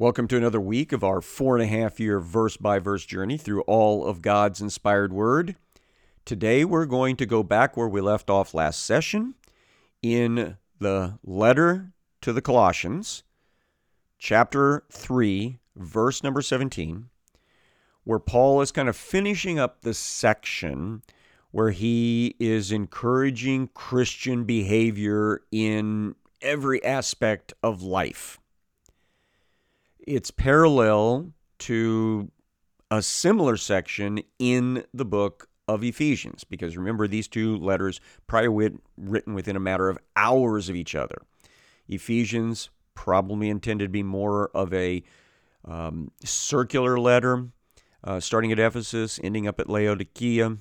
Welcome to another week of our four and a half year verse by verse journey through all of God's inspired word. Today we're going to go back where we left off last session in the letter to the Colossians, chapter 3, verse number 17, where Paul is kind of finishing up the section where he is encouraging Christian behavior in every aspect of life it's parallel to a similar section in the book of Ephesians, because remember, these two letters probably written within a matter of hours of each other. Ephesians probably intended to be more of a um, circular letter, uh, starting at Ephesus, ending up at Laodicea,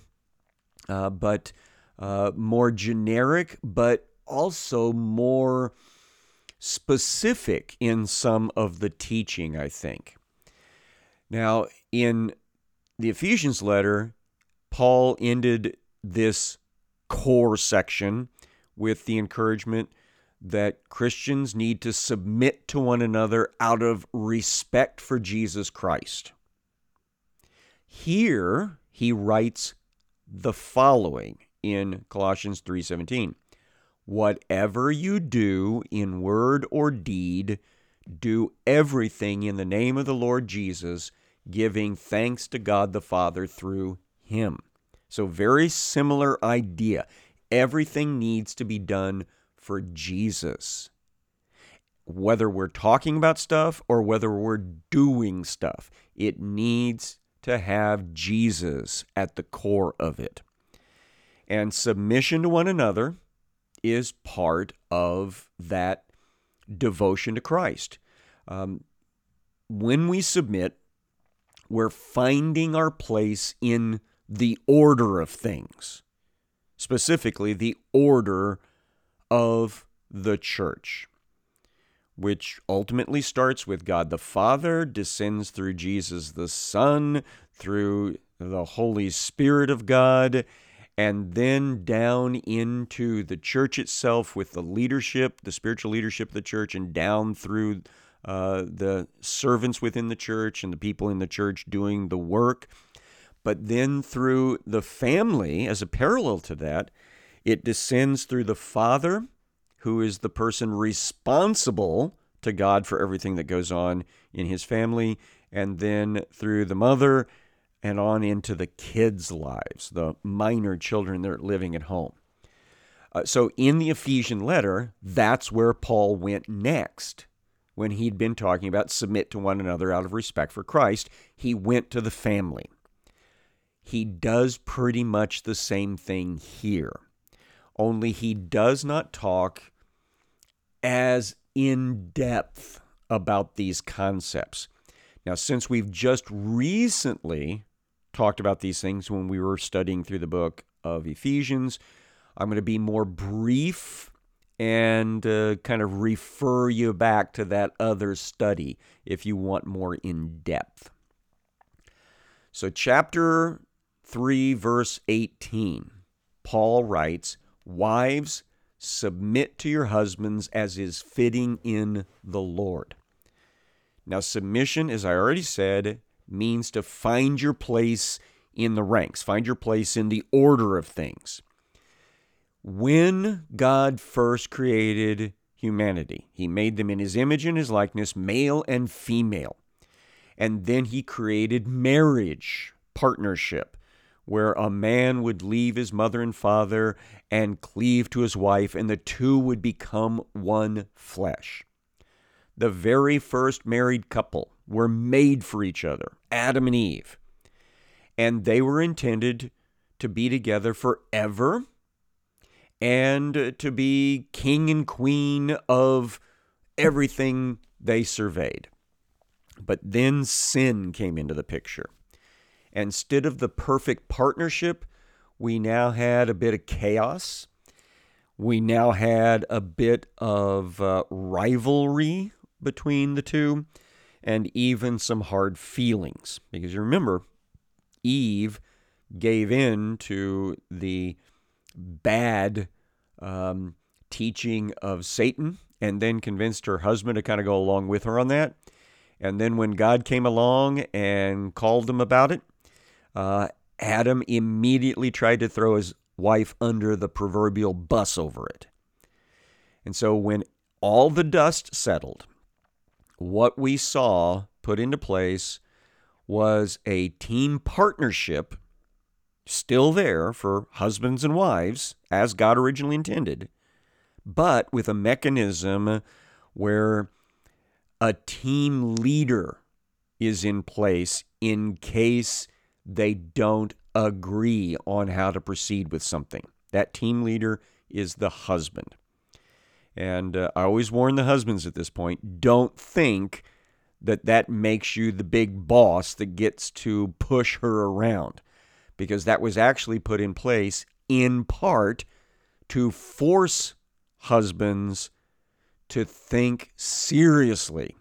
uh, but uh, more generic, but also more specific in some of the teaching, I think. Now, in the Ephesians letter, Paul ended this core section with the encouragement that Christians need to submit to one another out of respect for Jesus Christ. Here he writes the following in Colossians 3:17. Whatever you do in word or deed, do everything in the name of the Lord Jesus, giving thanks to God the Father through him. So, very similar idea. Everything needs to be done for Jesus. Whether we're talking about stuff or whether we're doing stuff, it needs to have Jesus at the core of it. And submission to one another is part of that devotion to Christ. Um, when we submit, we're finding our place in the order of things, specifically the order of the church, which ultimately starts with God the Father, descends through Jesus the Son, through the Holy Spirit of God, and then down into the church itself with the leadership, the spiritual leadership of the church, and down through uh, the servants within the church and the people in the church doing the work. But then through the family, as a parallel to that, it descends through the father, who is the person responsible to God for everything that goes on in his family, and then through the mother and on into the kids' lives, the minor children that are living at home. Uh, so in the Ephesian letter, that's where Paul went next. When he'd been talking about submit to one another out of respect for Christ, he went to the family. He does pretty much the same thing here, only he does not talk as in depth about these concepts. Now, since we've just recently talked about these things when we were studying through the book of Ephesians. I'm going to be more brief and uh, kind of refer you back to that other study if you want more in depth. So, chapter 3, verse 18, Paul writes, Wives, submit to your husbands as is fitting in the Lord. Now, submission, as I already said, means to find your place in the ranks, find your place in the order of things. When God first created humanity, He made them in His image and His likeness, male and female. And then He created marriage, partnership, where a man would leave his mother and father and cleave to his wife, and the two would become one flesh. The very first married couple were made for each other Adam and Eve. And they were intended to be together forever and to be king and queen of everything they surveyed. But then sin came into the picture. Instead of the perfect partnership, we now had a bit of chaos. We now had a bit of uh, rivalry between the two and even some hard feelings. Because you remember, Eve gave in to the bad um, teaching of Satan and then convinced her husband to kind of go along with her on that. And then when God came along and called him about it, uh, Adam immediately tried to throw his wife under the proverbial bus over it. And so when all the dust settled, what we saw put into place was a team partnership still there for husbands and wives, as God originally intended, but with a mechanism where a team leader is in place in case they don't agree on how to proceed with something. That team leader is the husband. And uh, I always warn the husbands at this point don't think that that makes you the big boss that gets to push her around because that was actually put in place in part to force husbands to think seriously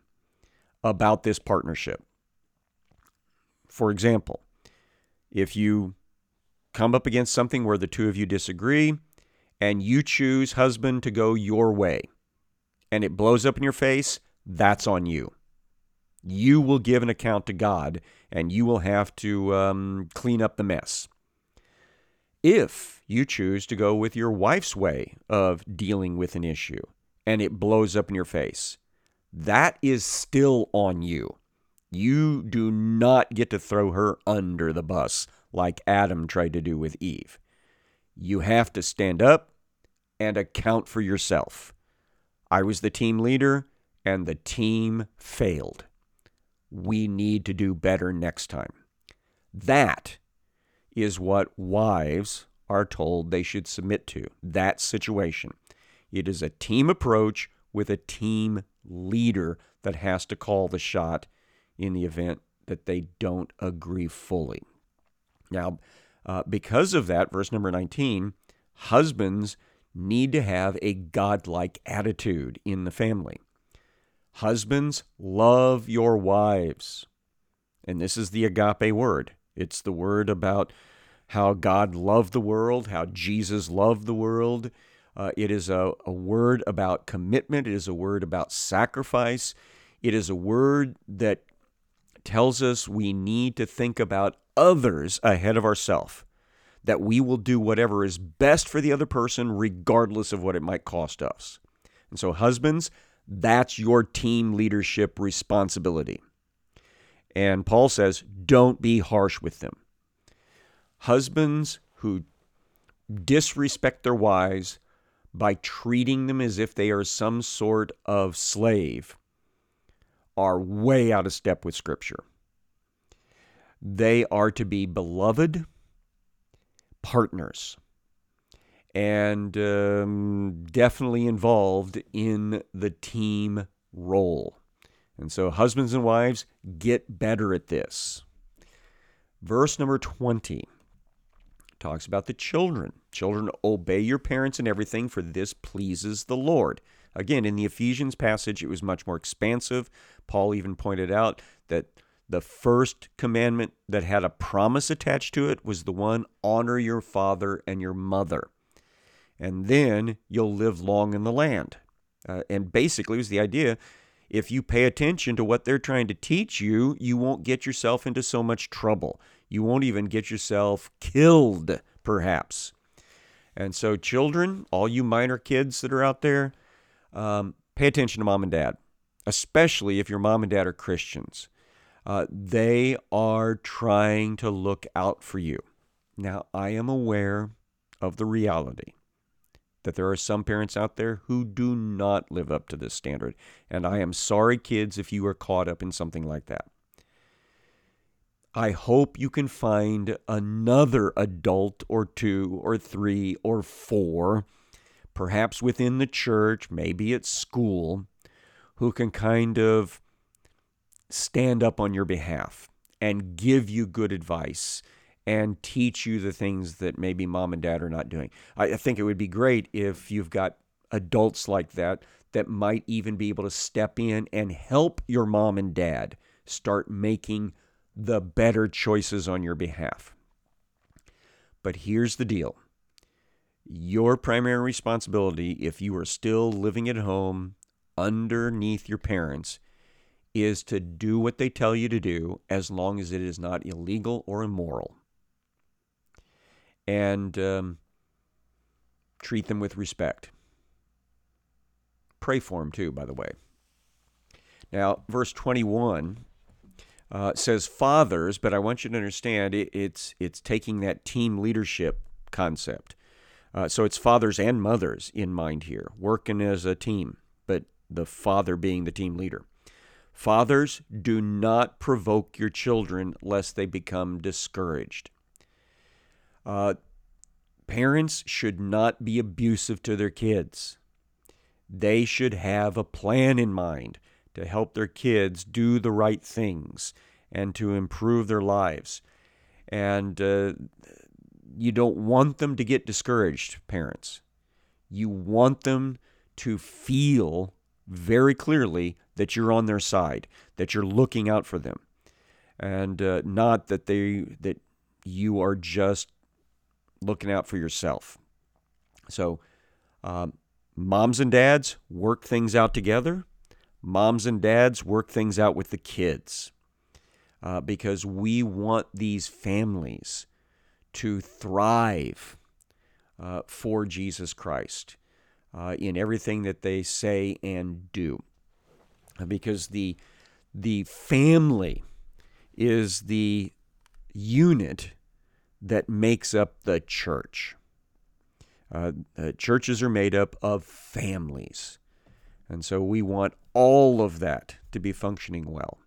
about this partnership. For example, if you come up against something where the two of you disagree and you choose husband to go your way and it blows up in your face, that's on you you will give an account to God and you will have to um, clean up the mess. If you choose to go with your wife's way of dealing with an issue and it blows up in your face, that is still on you. You do not get to throw her under the bus like Adam tried to do with Eve. You have to stand up and account for yourself. I was the team leader, and the team failed we need to do better next time. That is what wives are told they should submit to. That situation. It is a team approach with a team leader that has to call the shot in the event that they don't agree fully. Now, uh, because of that, verse number 19, husbands need to have a godlike attitude in the family. Husbands, love your wives. And this is the agape word. It's the word about how God loved the world, how Jesus loved the world. Uh, it is a, a word about commitment. It is a word about sacrifice. It is a word that tells us we need to think about others ahead of ourselves, that we will do whatever is best for the other person, regardless of what it might cost us. And so, husbands, that's your team leadership responsibility. And Paul says, don't be harsh with them. Husbands who disrespect their wives by treating them as if they are some sort of slave are way out of step with Scripture. They are to be beloved partners and um, definitely involved in the team role. And so, husbands and wives, get better at this. Verse number 20 talks about the children. Children, obey your parents in everything, for this pleases the Lord. Again, in the Ephesians passage, it was much more expansive. Paul even pointed out that the first commandment that had a promise attached to it was the one honor your father and your mother and then you'll live long in the land. Uh, and basically, was the idea if you pay attention to what they're trying to teach you, you won't get yourself into so much trouble. You won't even get yourself killed, perhaps. And so, children, all you minor kids that are out there, um, pay attention to mom and dad, especially if your mom and dad are Christians. Uh, they are trying to look out for you. Now, I am aware of the reality that there are some parents out there who do not live up to this standard. And I am sorry, kids, if you are caught up in something like that. I hope you can find another adult or two or three or four, perhaps within the church, maybe at school, who can kind of stand up on your behalf and give you good advice and teach you the things that maybe mom and dad are not doing. I, think it would be great if you've got adults like that that might even be able to step in and help your mom and dad start making the better choices on your behalf. But here's the deal your primary responsibility, if you are still living at home underneath your parents, is to do what they tell you to do as long as it is not illegal or immoral. And um, treat them with respect. Pray for them too, by the way. Now, verse 21 uh, says fathers, but I want you to understand it, it's it's taking that team leadership concept. Uh, so it's fathers and mothers in mind here, working as a team, but the father being the team leader. Fathers, do not provoke your children lest they become discouraged. Uh, parents should not be abusive to their kids. They should have a plan in mind to help their kids do the right things and to improve their lives. And uh, you don't want them to get discouraged, parents. You want them to feel very clearly that you're on their side, that you're looking out for them, and uh, not that they that you are just looking out for yourself. So, um, moms and dads work things out together. Moms and dads work things out with the kids uh, because we want these families to thrive uh, for Jesus Christ uh, in everything that they say and do. Because the, the family is the unit that makes up the church. Uh, churches are made up of families. And so we want all of that to be functioning well.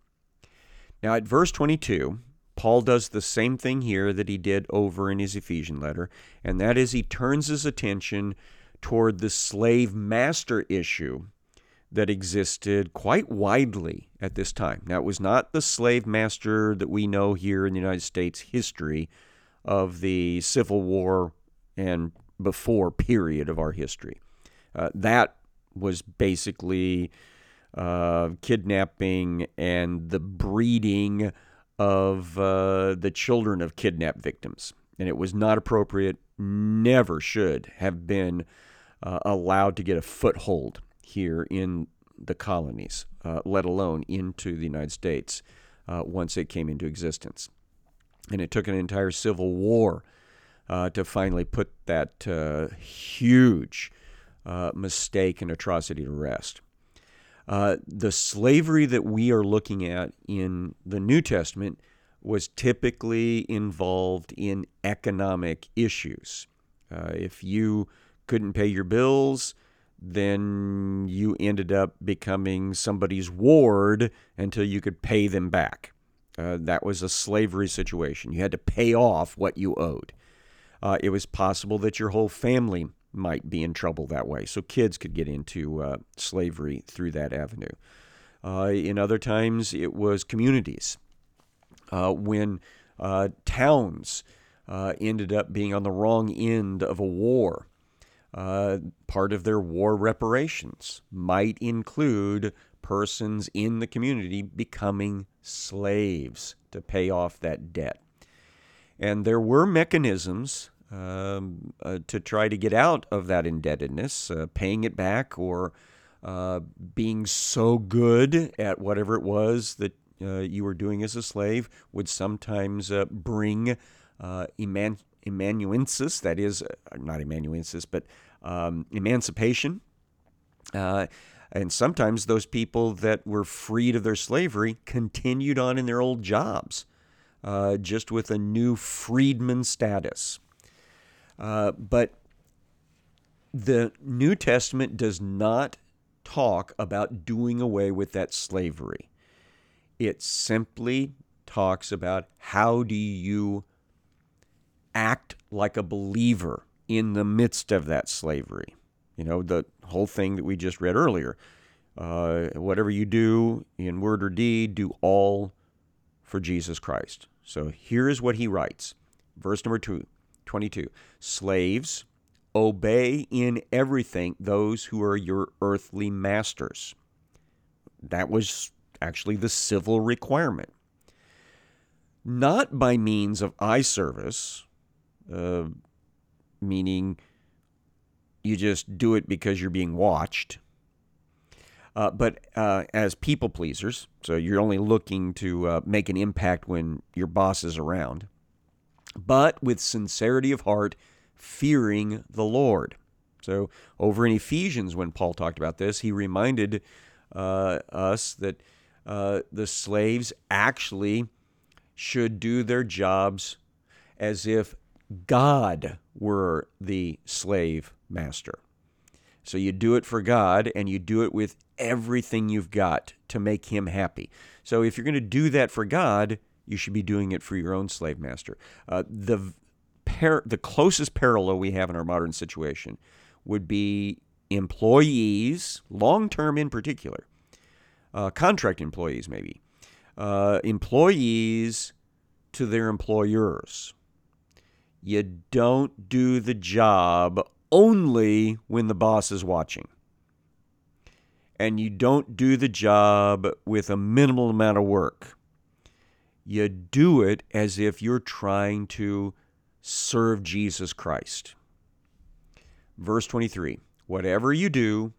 Now, at verse 22, Paul does the same thing here that he did over in his Ephesian letter, and that is he turns his attention toward the slave master issue that existed quite widely at this time. Now, it was not the slave master that we know here in the United States history of the Civil War and before period of our history. Uh, that was basically uh, kidnapping and the breeding of uh, the children of kidnapped victims. And it was not appropriate, never should have been uh, allowed to get a foothold here in the colonies, uh, let alone into the United States uh, once it came into existence. And it took an entire civil war uh, to finally put that huge uh, mistake and atrocity to rest. Uh, the slavery that we are looking at in the New Testament was typically involved in economic issues. Uh, if you couldn't pay your bills, then you ended up becoming somebody's ward until you could pay them back. Uh, that was a slavery situation. You had to pay off what you owed. Uh, it was possible that your whole family might be in trouble that way. So kids could get into uh, slavery through that avenue. Uh, in other times, it was communities. Uh, when uh, towns ended up being on the wrong end of a war, uh, part of their war reparations might include persons in the community becoming slaves to pay off that debt. And there were mechanisms um, uh, to try to get out of that indebtedness, uh, paying it back, or uh, being so good at whatever it was that uh, you were doing as a slave would sometimes uh, bring eman- emanuensis, that is, not emanuensis, but um, emancipation. and sometimes those people that were freed of their slavery continued on in their old jobs, just with a new freedman status. Uh, but the New Testament does not talk about doing away with that slavery. It simply talks about how do you act like a believer in the midst of that slavery. You know, the whole thing that we just read earlier. Uh, whatever you do in word or deed, do all for Jesus Christ. So here is what he writes. Verse number two 22. Slaves, obey in everything those who are your earthly masters. That was actually the civil requirement. Not by means of eye service, uh, meaning you just do it because you're being watched, Uh, but uh, as people pleasers, so you're only looking to uh, make an impact when your boss is around, but with sincerity of heart, fearing the Lord. So, over in Ephesians, when Paul talked about this, he reminded uh, us that the slaves actually should do their jobs as if God were the slave master. So you do it for God and you do it with everything you've got to make him happy. So if you're going to do that for God, you should be doing it for your own slave master. Uh, the par- the closest parallel we have in our modern situation would be employees, long term in particular, uh, contract employees maybe, uh, employees to their employers. You don't do the job only when the boss is watching. And you don't do the job with a minimal amount of work. You do it as if you're trying to serve Jesus Christ. Verse 23 Whatever you do,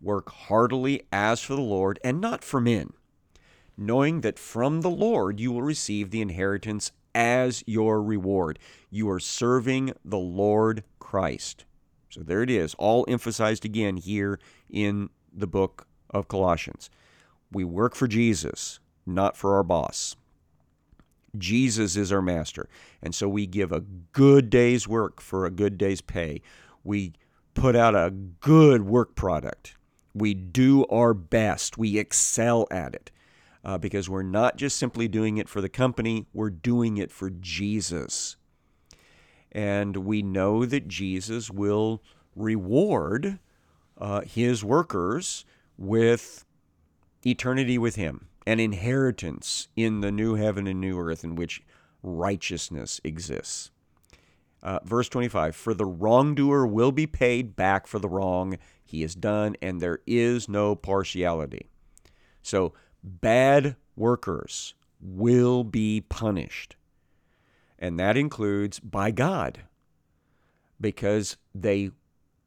work heartily as for the Lord and not for men, knowing that from the Lord you will receive the inheritance as your reward. You are serving the Lord Christ. So there it is, all emphasized again here in the book of Colossians. We work for Jesus, not for our boss. Jesus is our master. And so we give a good day's work for a good day's pay. We put out a good work product. We do our best. We excel at it uh, because we're not just simply doing it for the company, we're doing it for Jesus. And we know that Jesus will reward uh, his workers with eternity with him, an inheritance in the new heaven and new earth in which righteousness exists. Uh, verse 25 For the wrongdoer will be paid back for the wrong he has done, and there is no partiality. So, bad workers will be punished. And that includes by God, because they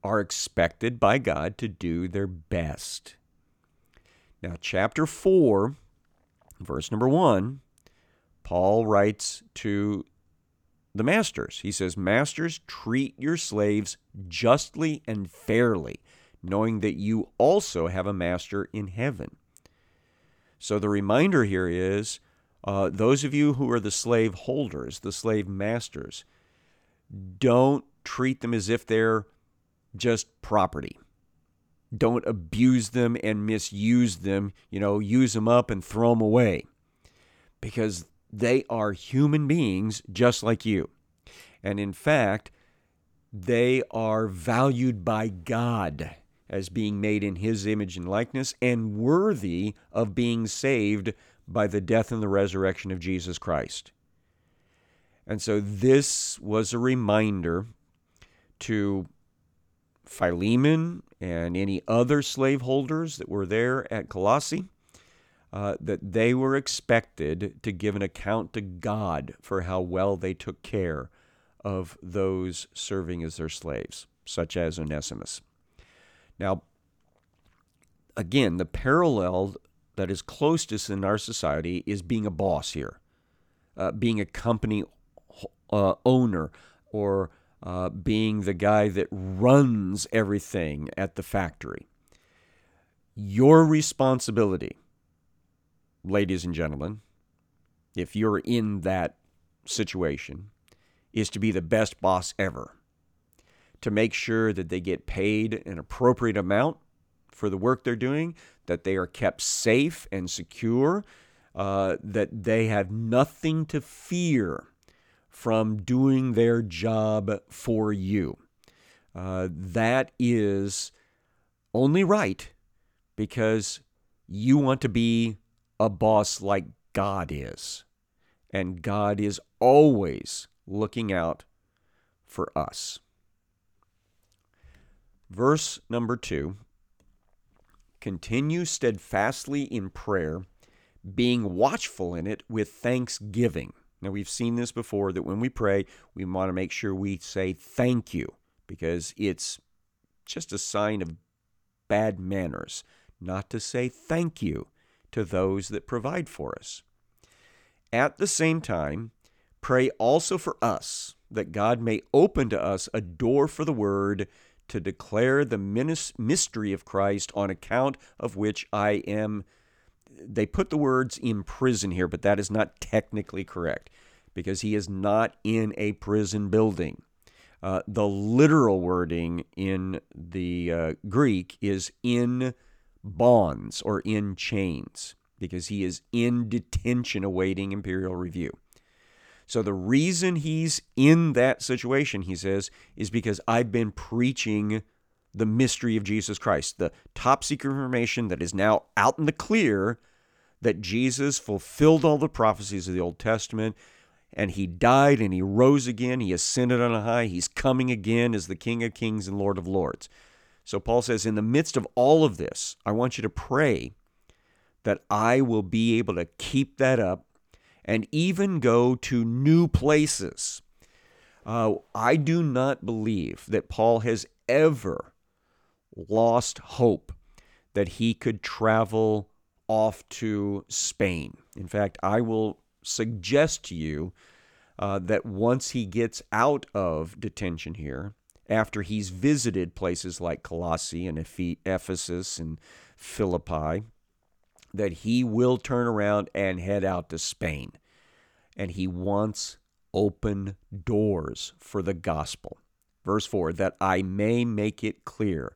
are expected by God to do their best. Now, chapter 4, verse number 1, Paul writes to the masters. He says, Masters, treat your slaves justly and fairly, knowing that you also have a master in heaven. So the reminder here is uh, those of you who are the slave holders, the slave masters, don't treat them as if they're just property. Don't abuse them and misuse them, you know, use them up and throw them away. Because they are human beings just like you. And in fact, they are valued by God as being made in his image and likeness and worthy of being saved by the death and the resurrection of Jesus Christ. And so this was a reminder to Philemon and any other slaveholders that were there at Colossae uh, that they were expected to give an account to God for how well they took care of those serving as their slaves, such as Onesimus. Now, again, the parallel that is closest in our society is being a boss here, uh, being a company uh, owner, or uh, being the guy that runs everything at the factory. Your responsibility, ladies and gentlemen, if you're in that situation, is to be the best boss ever to make sure that they get paid an appropriate amount for the work they're doing, that they are kept safe and secure, uh, that they have nothing to fear from doing their job for you. Uh, that is only right because you want to be a boss like God is. And God is always looking out for us. Verse number two continue steadfastly in prayer, being watchful in it with thanksgiving. Now, we've seen this before that when we pray, we want to make sure we say thank you because it's just a sign of bad manners not to say thank you to those that provide for us. At the same time, pray also for us that God may open to us a door for the word to declare the mystery of Christ on account of which I am. They put the words in prison here, but that is not technically correct because he is not in a prison building. Uh, the literal wording in the uh, Greek is in bonds or in chains because he is in detention awaiting imperial review. So the reason he's in that situation, he says, is because I've been preaching the mystery of Jesus Christ, the top secret information that is now out in the clear that Jesus fulfilled all the prophecies of the Old Testament and he died and he rose again. He ascended on high. He's coming again as the King of Kings and Lord of Lords. So Paul says, in the midst of all of this, I want you to pray that I will be able to keep that up and even go to new places. Uh, I do not believe that Paul has ever lost hope that he could travel off to Spain. In fact, I will suggest to you uh, that once he gets out of detention here, after he's visited places like Colossae and Ephesus and Philippi, that he will turn around and head out to Spain. And he wants open doors for the gospel. Verse 4 that I may make it clear,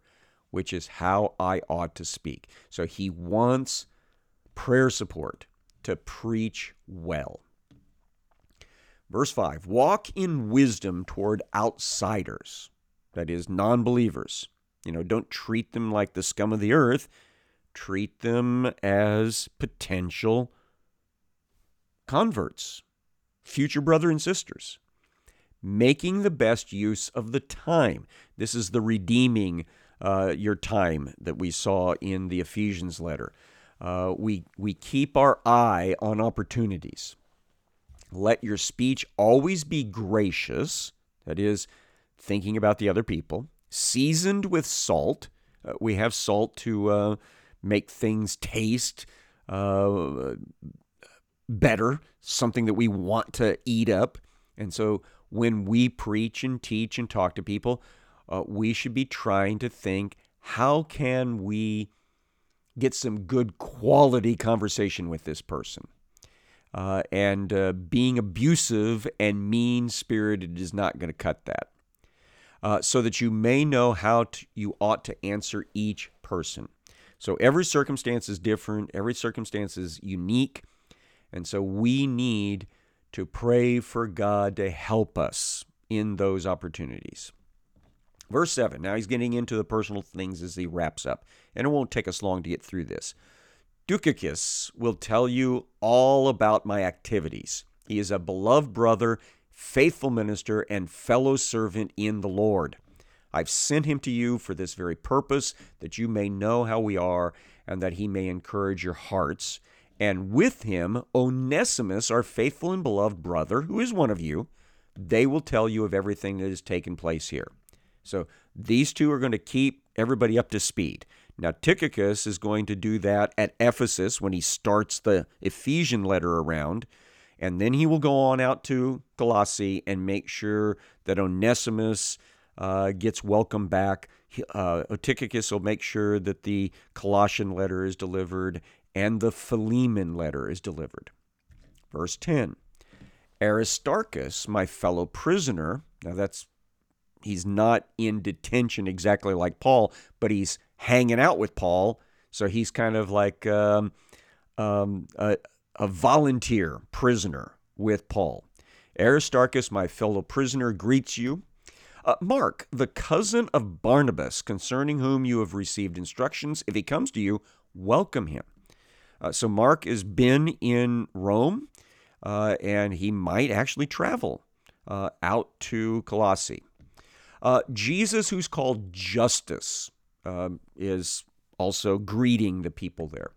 which is how I ought to speak. So he wants prayer support to preach well. Verse 5 Walk in wisdom toward outsiders, that is, non believers. You know, don't treat them like the scum of the earth treat them as potential converts, future brother and sisters. Making the best use of the time. This is the redeeming uh, your time that we saw in the Ephesians letter. Uh, we, we keep our eye on opportunities. Let your speech always be gracious, that is, thinking about the other people, seasoned with salt. Uh, we have salt to uh, make things taste uh, better, something that we want to eat up. And so when we preach and teach and talk to people, uh, we should be trying to think how can we get some good quality conversation with this person? Uh, and uh, being abusive and mean spirited is not going to cut that. Uh, so that you may know how to, you ought to answer each person. So every circumstance is different, every circumstance is unique. And so we need to pray for God to help us in those opportunities. Verse 7. Now he's getting into the personal things as he wraps up, and it won't take us long to get through this. Tychicus will tell you all about my activities. He is a beloved brother, faithful minister, and fellow servant in the Lord. I've sent him to you for this very purpose, that you may know how we are, and that he may encourage your hearts. And with him, Onesimus, our faithful and beloved brother, who is one of you, they will tell you of everything that has taken place here. So these two are going to keep everybody up to speed. Now, Tychicus is going to do that at Ephesus when he starts the Ephesian letter around. And then he will go on out to Colossae and make sure that Onesimus uh, gets welcomed back. Uh, Tychicus will make sure that the Colossian letter is delivered and the Philemon letter is delivered. Verse 10 Aristarchus, my fellow prisoner, now that's he's not in detention exactly like Paul, but he's hanging out with Paul. So he's kind of like um, um, a, a volunteer prisoner with Paul. Aristarchus, my fellow prisoner, greets you. Uh, Mark, the cousin of Barnabas, concerning whom you have received instructions, if he comes to you, welcome him. Uh, so Mark has been in Rome, uh, and he might actually travel uh, out to Colossae. Uh, Jesus, who's called Justus, um, is also greeting the people there.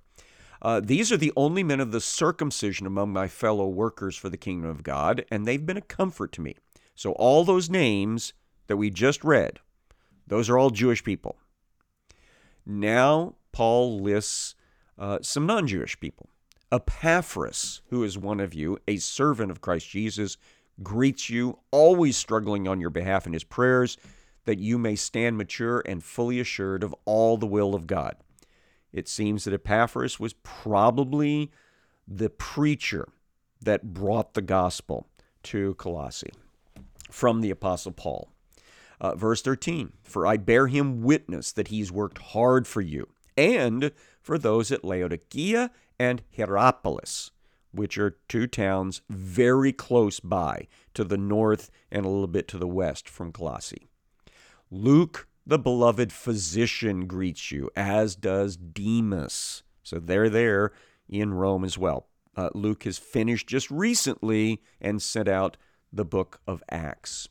Uh, these are the only men of the circumcision among my fellow workers for the kingdom of God, and they've been a comfort to me. So, all those names that we just read, those are all Jewish people. Now Paul lists uh, some non Jewish people. Epaphras, who is one of you, a servant of Christ Jesus, greets you, always struggling on your behalf in his prayers, that you may stand mature and fully assured of all the will of God. It seems that Epaphras was probably the preacher that brought the gospel to Colossae from the Apostle Paul. Uh, verse 13 For I bear him witness that he's worked hard for you, and for those at Laodicea and Hierapolis, which are two towns very close by to the north and a little bit to the west from Colossae. Luke, the beloved physician, greets you, as does Demas. So they're there in Rome as well. Uh, Luke has finished just recently and sent out the book of Acts.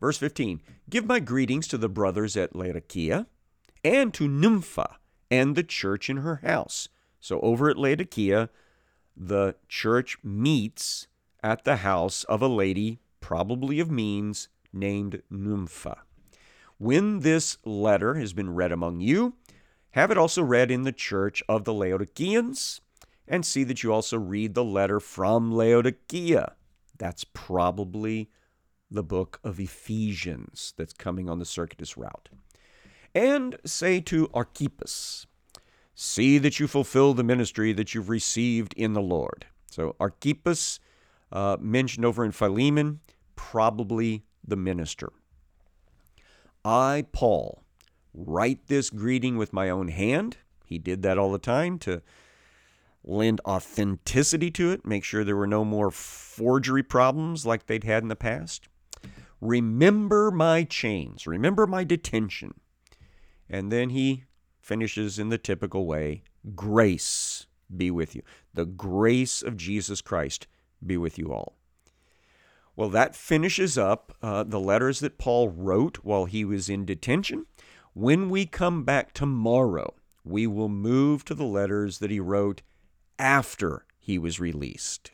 Verse 15 Give my greetings to the brothers at Laodicea and to Nympha and the church in her house. So over at Laodicea, the church meets at the house of a lady, probably of means, named Nympha. When this letter has been read among you, have it also read in the church of the Laodiceans, and see that you also read the letter from Laodicea. That's probably the book of Ephesians that's coming on the circuitous route. And say to Archippus, See that you fulfill the ministry that you've received in the Lord. So, Archippus, uh, mentioned over in Philemon, probably the minister. I, Paul, write this greeting with my own hand. He did that all the time to lend authenticity to it, make sure there were no more forgery problems like they'd had in the past. Remember my chains, remember my detention. And then he finishes in the typical way grace be with you. The grace of Jesus Christ be with you all. Well, that finishes up uh, the letters that Paul wrote while he was in detention. When we come back tomorrow, we will move to the letters that he wrote after he was released.